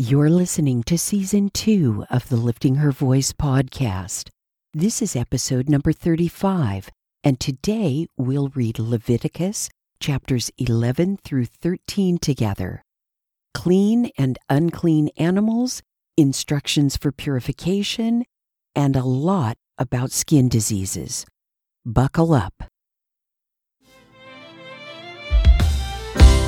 You're listening to season two of the Lifting Her Voice podcast. This is episode number 35, and today we'll read Leviticus chapters 11 through 13 together. Clean and unclean animals, instructions for purification, and a lot about skin diseases. Buckle up.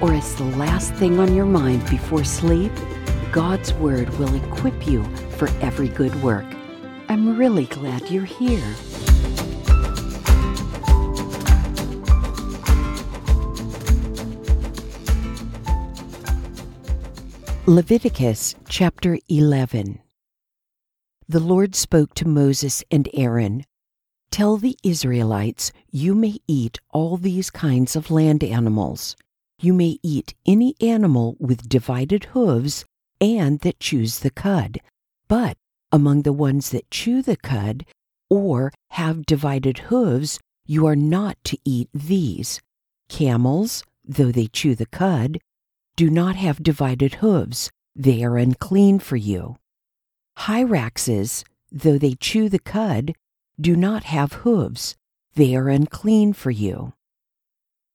or as the last thing on your mind before sleep, God's Word will equip you for every good work. I'm really glad you're here. Leviticus chapter 11 The Lord spoke to Moses and Aaron Tell the Israelites, you may eat all these kinds of land animals you may eat any animal with divided hooves and that chews the cud. But among the ones that chew the cud or have divided hooves, you are not to eat these. Camels, though they chew the cud, do not have divided hooves. They are unclean for you. Hyraxes, though they chew the cud, do not have hooves. They are unclean for you.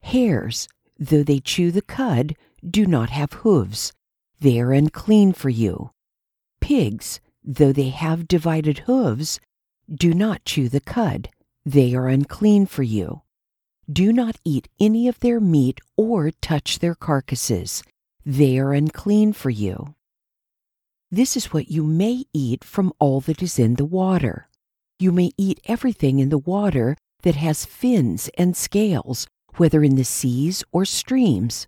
Hares, though they chew the cud, do not have hooves. They are unclean for you. Pigs, though they have divided hooves, do not chew the cud. They are unclean for you. Do not eat any of their meat or touch their carcasses. They are unclean for you. This is what you may eat from all that is in the water. You may eat everything in the water that has fins and scales, whether in the seas or streams.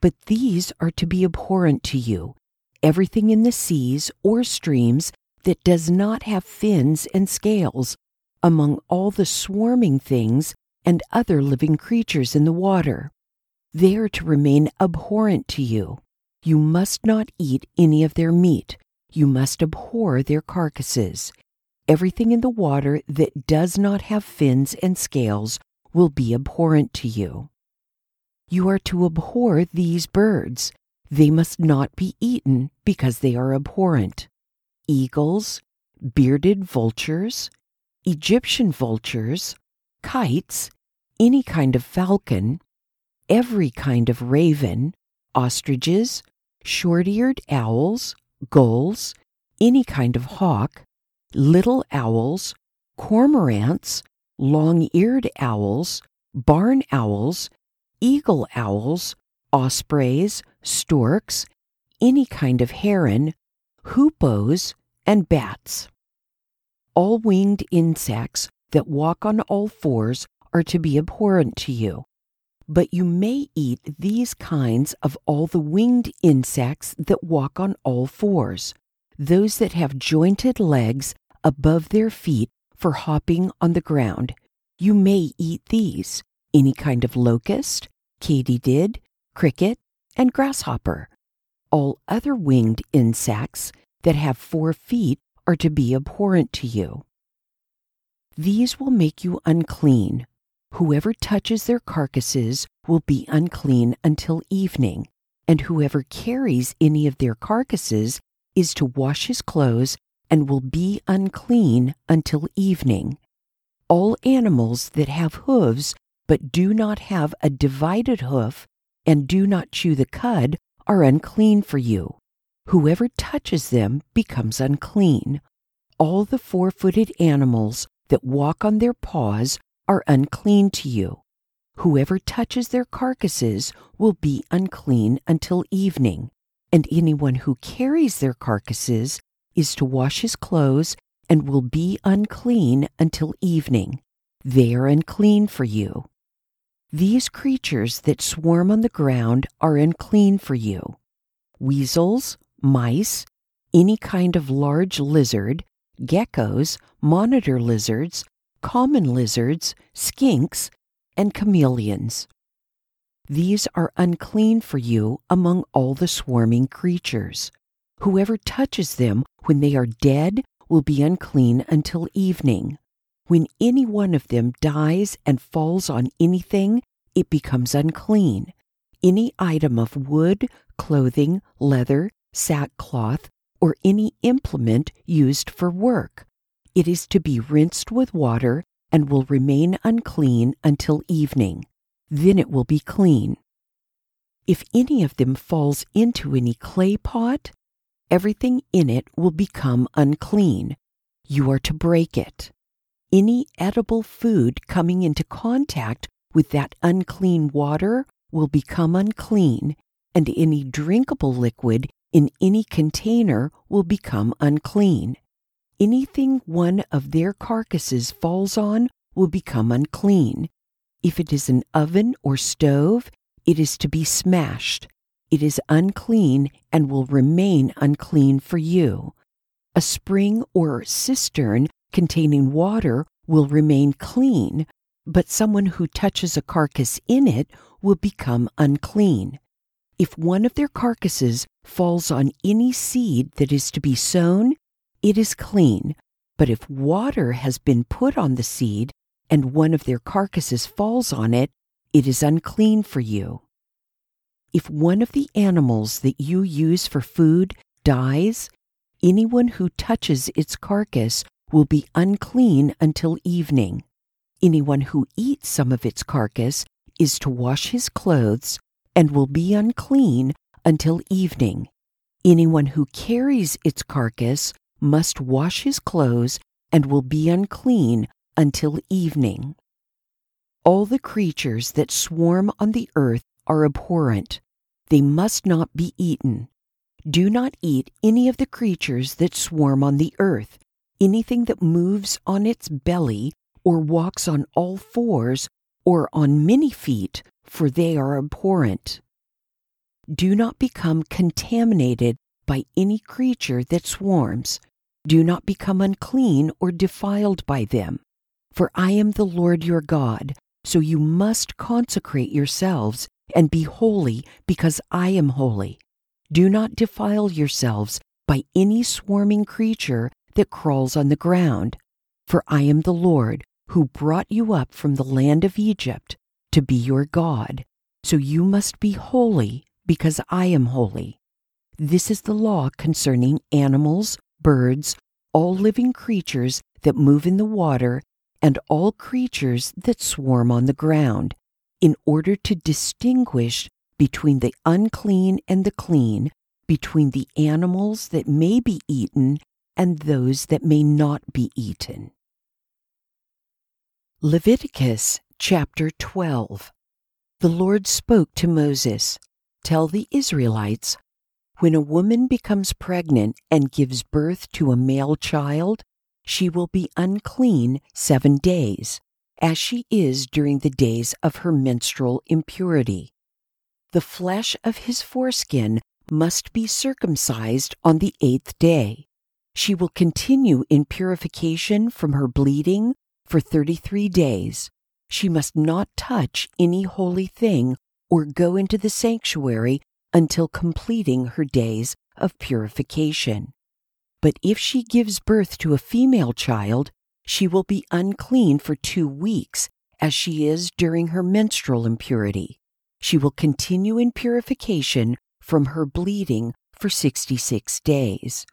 But these are to be abhorrent to you everything in the seas or streams that does not have fins and scales, among all the swarming things and other living creatures in the water. They are to remain abhorrent to you. You must not eat any of their meat. You must abhor their carcasses. Everything in the water that does not have fins and scales will be abhorrent to you. You are to abhor these birds. They must not be eaten because they are abhorrent. Eagles, bearded vultures, Egyptian vultures, kites, any kind of falcon, every kind of raven, ostriches, short eared owls, gulls, any kind of hawk, little owls, cormorants, long eared owls, barn owls, eagle owls, ospreys, storks, any kind of heron, hoopoes, and bats. All winged insects that walk on all fours are to be abhorrent to you. But you may eat these kinds of all the winged insects that walk on all fours, those that have jointed legs above their feet for hopping on the ground. You may eat these any kind of locust, katydid, cricket, and grasshopper. All other winged insects that have four feet are to be abhorrent to you. These will make you unclean. Whoever touches their carcasses will be unclean until evening, and whoever carries any of their carcasses is to wash his clothes and will be unclean until evening. All animals that have hooves but do not have a divided hoof and do not chew the cud are unclean for you. Whoever touches them becomes unclean. All the four footed animals that walk on their paws are unclean to you. Whoever touches their carcasses will be unclean until evening, and anyone who carries their carcasses is to wash his clothes and will be unclean until evening. They are unclean for you. These creatures that swarm on the ground are unclean for you weasels, mice, any kind of large lizard, geckos, monitor lizards, common lizards, skinks, and chameleons. These are unclean for you among all the swarming creatures. Whoever touches them when they are dead will be unclean until evening. When any one of them dies and falls on anything, it becomes unclean. Any item of wood, clothing, leather, sackcloth, or any implement used for work. It is to be rinsed with water and will remain unclean until evening. Then it will be clean. If any of them falls into any clay pot, everything in it will become unclean. You are to break it. Any edible food coming into contact with that unclean water will become unclean, and any drinkable liquid in any container will become unclean. Anything one of their carcasses falls on will become unclean. If it is an oven or stove, it is to be smashed. It is unclean and will remain unclean for you. A spring or cistern containing water will remain clean, but someone who touches a carcass in it will become unclean. If one of their carcasses falls on any seed that is to be sown, it is clean. But if water has been put on the seed and one of their carcasses falls on it, it is unclean for you. If one of the animals that you use for food dies, anyone who touches its carcass will be unclean until evening. Anyone who eats some of its carcass is to wash his clothes and will be unclean until evening. Anyone who carries its carcass must wash his clothes and will be unclean until evening. All the creatures that swarm on the earth are abhorrent. They must not be eaten. Do not eat any of the creatures that swarm on the earth. Anything that moves on its belly or walks on all fours or on many feet for they are abhorrent. Do not become contaminated by any creature that swarms. Do not become unclean or defiled by them. For I am the Lord your God, so you must consecrate yourselves and be holy because I am holy. Do not defile yourselves by any swarming creature that crawls on the ground. For I am the Lord who brought you up from the land of Egypt to be your God. So you must be holy because I am holy. This is the law concerning animals, birds, all living creatures that move in the water, and all creatures that swarm on the ground, in order to distinguish between the unclean and the clean, between the animals that may be eaten and those that may not be eaten. Leviticus Chapter 12 The Lord spoke to Moses Tell the Israelites, when a woman becomes pregnant and gives birth to a male child, she will be unclean seven days, as she is during the days of her menstrual impurity. The flesh of his foreskin must be circumcised on the eighth day. She will continue in purification from her bleeding for 33 days she must not touch any holy thing or go into the sanctuary until completing her days of purification. But if she gives birth to a female child, she will be unclean for two weeks, as she is during her menstrual impurity. She will continue in purification from her bleeding for 66 days.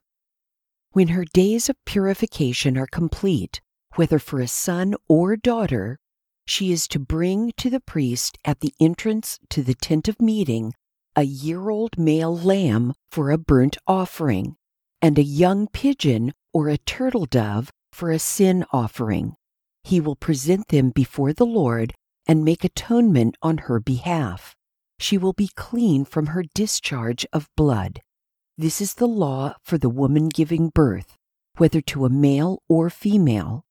When her days of purification are complete, whether for a son or daughter, she is to bring to the priest at the entrance to the tent of meeting a year old male lamb for a burnt offering, and a young pigeon or a turtle dove for a sin offering. He will present them before the Lord and make atonement on her behalf. She will be clean from her discharge of blood. This is the law for the woman giving birth, whether to a male or female.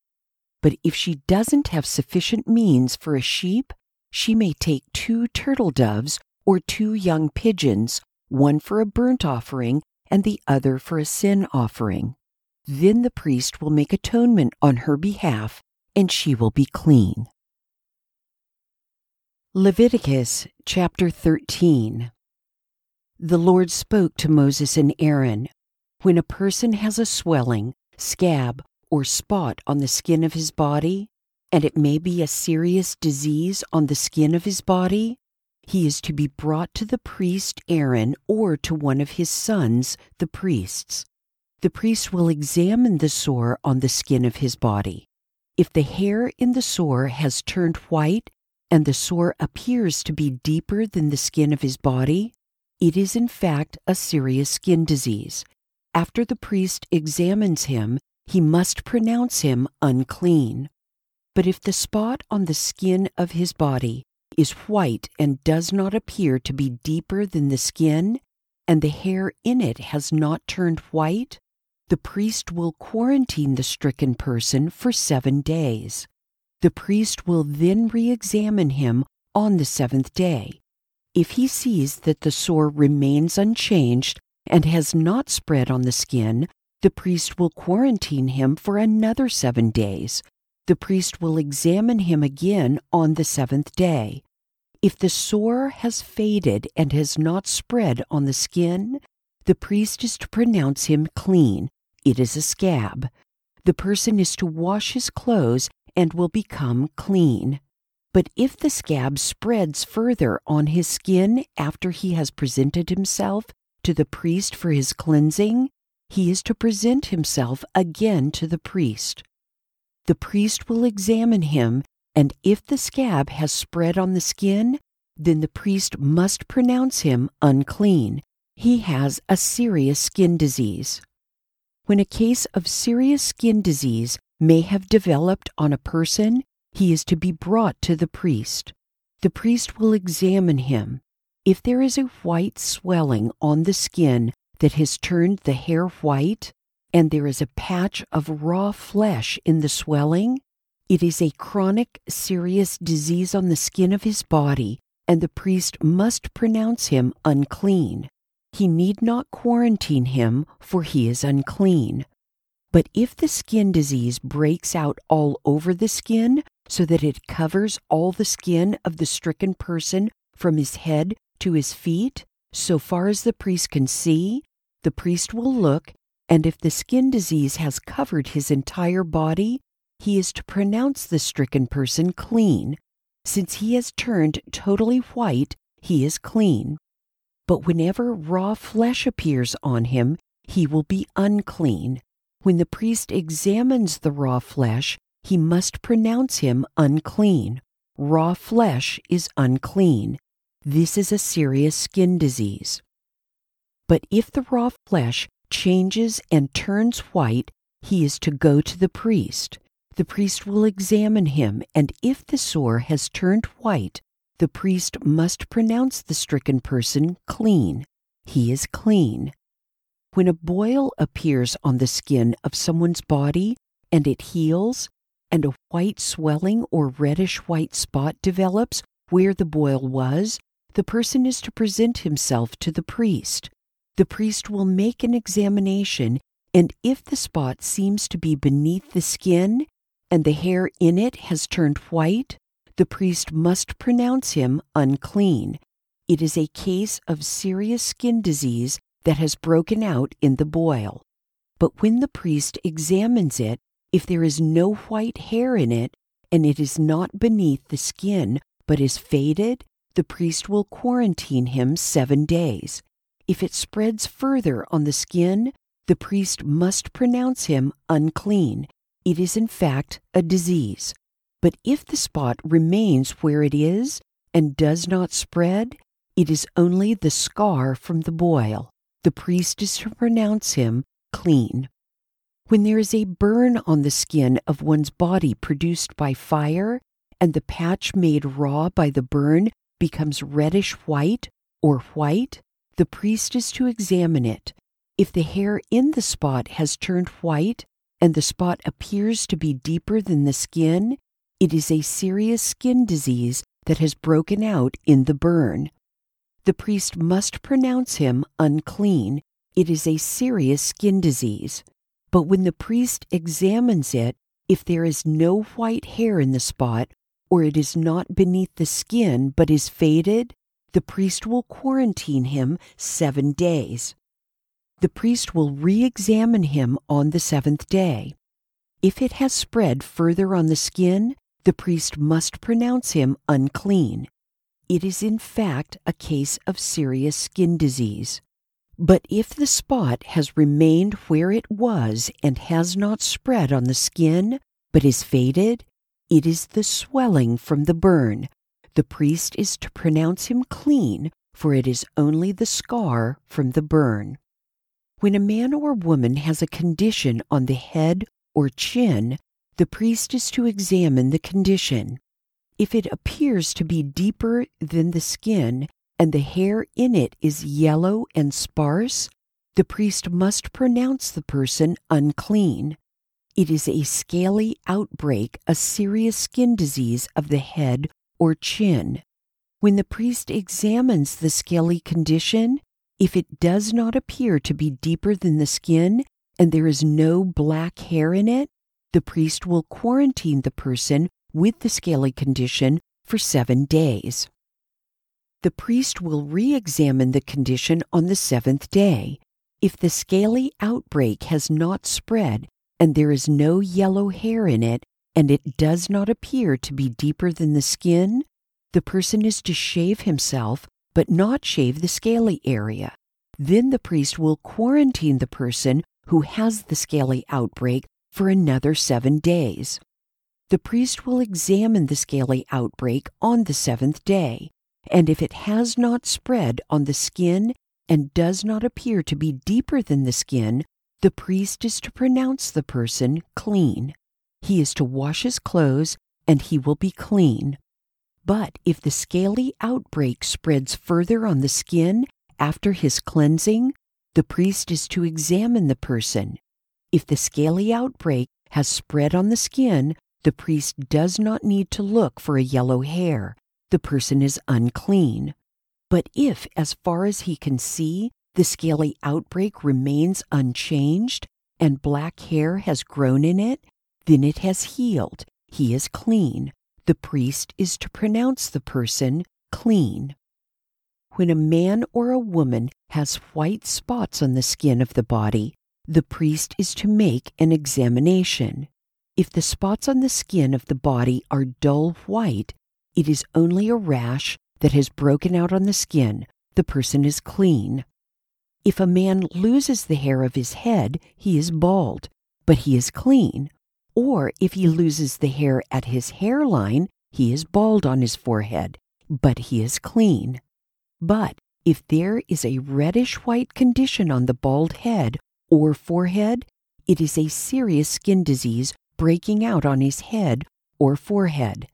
But if she doesn't have sufficient means for a sheep, she may take two turtle doves or two young pigeons, one for a burnt offering and the other for a sin offering. Then the priest will make atonement on her behalf, and she will be clean. Leviticus chapter 13 The Lord spoke to Moses and Aaron When a person has a swelling, scab, or spot on the skin of his body, and it may be a serious disease on the skin of his body, he is to be brought to the priest Aaron or to one of his sons, the priests. The priest will examine the sore on the skin of his body. If the hair in the sore has turned white and the sore appears to be deeper than the skin of his body, it is in fact a serious skin disease. After the priest examines him, he must pronounce him unclean. But if the spot on the skin of his body is white and does not appear to be deeper than the skin, and the hair in it has not turned white, the priest will quarantine the stricken person for seven days. The priest will then re examine him on the seventh day. If he sees that the sore remains unchanged and has not spread on the skin, the priest will quarantine him for another seven days. The priest will examine him again on the seventh day. If the sore has faded and has not spread on the skin, the priest is to pronounce him clean it is a scab. The person is to wash his clothes and will become clean. But if the scab spreads further on his skin after he has presented himself to the priest for his cleansing, he is to present himself again to the priest. The priest will examine him, and if the scab has spread on the skin, then the priest must pronounce him unclean. He has a serious skin disease when a case of serious skin disease may have developed on a person, he is to be brought to the priest. The priest will examine him. If there is a white swelling on the skin that has turned the hair white, and there is a patch of raw flesh in the swelling, it is a chronic, serious disease on the skin of his body, and the priest must pronounce him unclean. He need not quarantine him, for he is unclean. But if the skin disease breaks out all over the skin, so that it covers all the skin of the stricken person from his head to his feet, so far as the priest can see, the priest will look, and if the skin disease has covered his entire body, he is to pronounce the stricken person clean. Since he has turned totally white, he is clean. But whenever raw flesh appears on him, he will be unclean. When the priest examines the raw flesh, he must pronounce him unclean. Raw flesh is unclean. This is a serious skin disease. But if the raw flesh changes and turns white, he is to go to the priest. The priest will examine him, and if the sore has turned white, the priest must pronounce the stricken person clean. He is clean. When a boil appears on the skin of someone's body and it heals, and a white swelling or reddish white spot develops where the boil was, the person is to present himself to the priest. The priest will make an examination, and if the spot seems to be beneath the skin and the hair in it has turned white, the priest must pronounce him unclean. It is a case of serious skin disease that has broken out in the boil. But when the priest examines it, if there is no white hair in it, and it is not beneath the skin but is faded, the priest will quarantine him seven days. If it spreads further on the skin, the priest must pronounce him unclean. It is in fact a disease. But if the spot remains where it is and does not spread, it is only the scar from the boil. The priest is to pronounce him clean. When there is a burn on the skin of one's body produced by fire, and the patch made raw by the burn becomes reddish white or white, the priest is to examine it. If the hair in the spot has turned white, and the spot appears to be deeper than the skin, it is a serious skin disease that has broken out in the burn. The priest must pronounce him unclean. it is a serious skin disease. But when the priest examines it, if there is no white hair in the spot, or it is not beneath the skin but is faded, the priest will quarantine him seven days. The priest will re examine him on the seventh day. If it has spread further on the skin, the priest must pronounce him unclean. It is in fact a case of serious skin disease. But if the spot has remained where it was and has not spread on the skin, but is faded, it is the swelling from the burn. The priest is to pronounce him clean, for it is only the scar from the burn. When a man or woman has a condition on the head or chin, the priest is to examine the condition. If it appears to be deeper than the skin and the hair in it is yellow and sparse, the priest must pronounce the person unclean. It is a scaly outbreak, a serious skin disease of the head or chin. When the priest examines the scaly condition, if it does not appear to be deeper than the skin and there is no black hair in it, the priest will quarantine the person with the scaly condition for seven days. The priest will re examine the condition on the seventh day. If the scaly outbreak has not spread and there is no yellow hair in it, and it does not appear to be deeper than the skin, the person is to shave himself but not shave the scaly area. Then the priest will quarantine the person who has the scaly outbreak for another seven days. The priest will examine the scaly outbreak on the seventh day, and if it has not spread on the skin and does not appear to be deeper than the skin, the priest is to pronounce the person clean. He is to wash his clothes, and he will be clean. But if the scaly outbreak spreads further on the skin after his cleansing, the priest is to examine the person. If the scaly outbreak has spread on the skin, the priest does not need to look for a yellow hair. The person is unclean. But if, as far as he can see, the scaly outbreak remains unchanged and black hair has grown in it, then it has healed. He is clean. The priest is to pronounce the person clean. When a man or a woman has white spots on the skin of the body, the priest is to make an examination. If the spots on the skin of the body are dull white, it is only a rash that has broken out on the skin. The person is clean. If a man loses the hair of his head, he is bald, but he is clean. Or if he loses the hair at his hairline, he is bald on his forehead, but he is clean. But if there is a reddish white condition on the bald head or forehead, it is a serious skin disease breaking out on his head or forehead.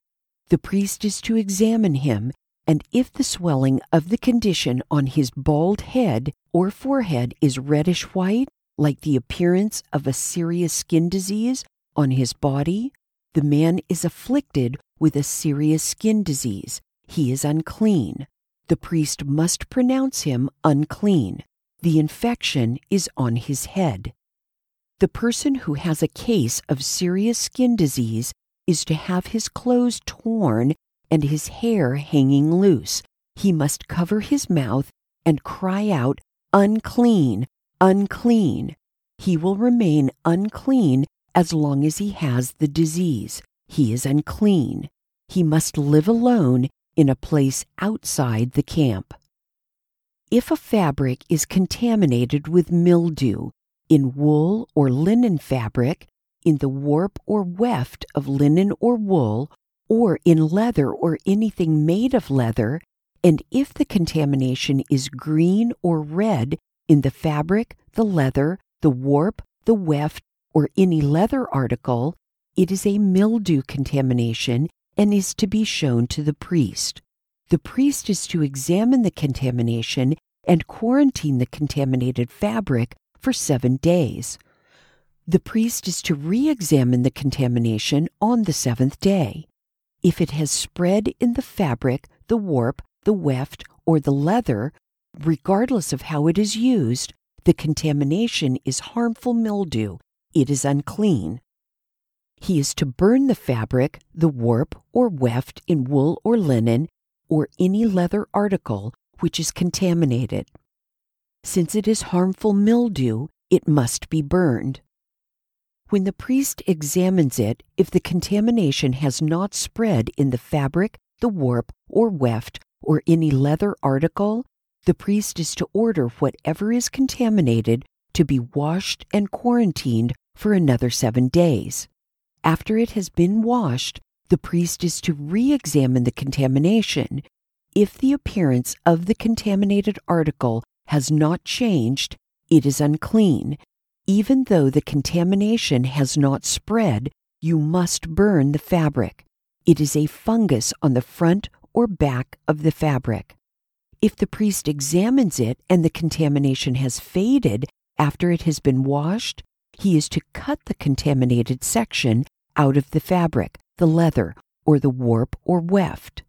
The priest is to examine him, and if the swelling of the condition on his bald head or forehead is reddish white, like the appearance of a serious skin disease, on his body, the man is afflicted with a serious skin disease. He is unclean. The priest must pronounce him unclean. The infection is on his head. The person who has a case of serious skin disease is to have his clothes torn and his hair hanging loose. He must cover his mouth and cry out, Unclean, unclean. He will remain unclean as long as he has the disease. He is unclean. He must live alone in a place outside the camp. If a fabric is contaminated with mildew, in wool or linen fabric, in the warp or weft of linen or wool, or in leather or anything made of leather, and if the contamination is green or red in the fabric, the leather, the warp, the weft, or any leather article, it is a mildew contamination and is to be shown to the priest. The priest is to examine the contamination and quarantine the contaminated fabric for seven days. The priest is to re examine the contamination on the seventh day. If it has spread in the fabric, the warp, the weft, or the leather, regardless of how it is used, the contamination is harmful mildew, it is unclean. He is to burn the fabric, the warp or weft in wool or linen, or any leather article which is contaminated. Since it is harmful mildew, it must be burned. When the priest examines it, if the contamination has not spread in the fabric, the warp, or weft, or any leather article, the priest is to order whatever is contaminated to be washed and quarantined for another seven days. After it has been washed, the priest is to re examine the contamination. If the appearance of the contaminated article has not changed, it is unclean. Even though the contamination has not spread, you must burn the fabric. It is a fungus on the front or back of the fabric. If the priest examines it and the contamination has faded after it has been washed, he is to cut the contaminated section out of the fabric, the leather, or the warp or weft.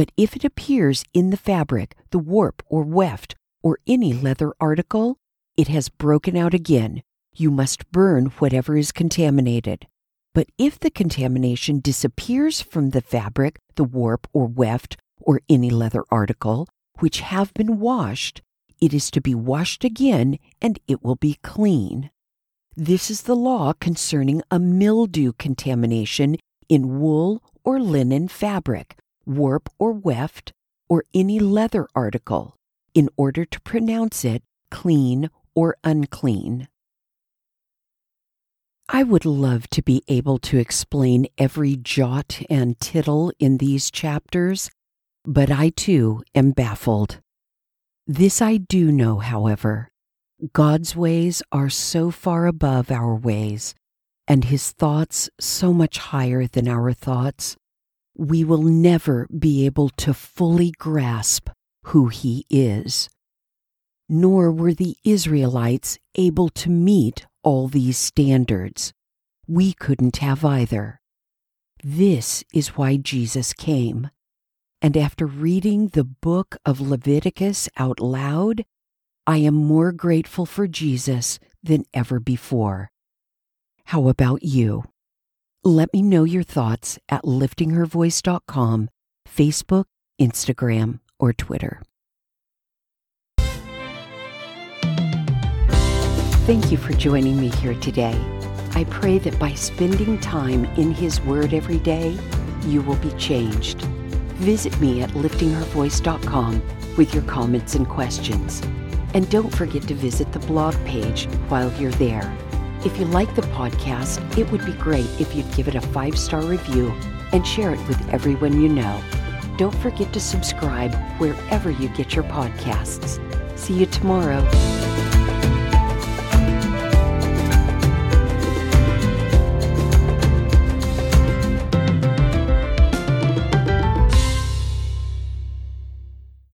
But if it appears in the fabric, the warp or weft, or any leather article, it has broken out again. You must burn whatever is contaminated. But if the contamination disappears from the fabric, the warp or weft, or any leather article, which have been washed, it is to be washed again, and it will be clean. This is the law concerning a mildew contamination in wool or linen fabric, warp or weft, or any leather article, in order to pronounce it clean or unclean. I would love to be able to explain every jot and tittle in these chapters, but I too am baffled. This I do know, however God's ways are so far above our ways, and his thoughts so much higher than our thoughts, we will never be able to fully grasp who he is. Nor were the Israelites able to meet all these standards. We couldn't have either. This is why Jesus came and after reading the book of Leviticus out loud, I am more grateful for Jesus than ever before. How about you? Let me know your thoughts at liftinghervoice.com, Facebook, Instagram, or Twitter. Thank you for joining me here today. I pray that by spending time in His Word every day, you will be changed Visit me at liftinghervoice.com with your comments and questions. And don't forget to visit the blog page while you're there. If you like the podcast, it would be great if you'd give it a five star review and share it with everyone you know. Don't forget to subscribe wherever you get your podcasts. See you tomorrow.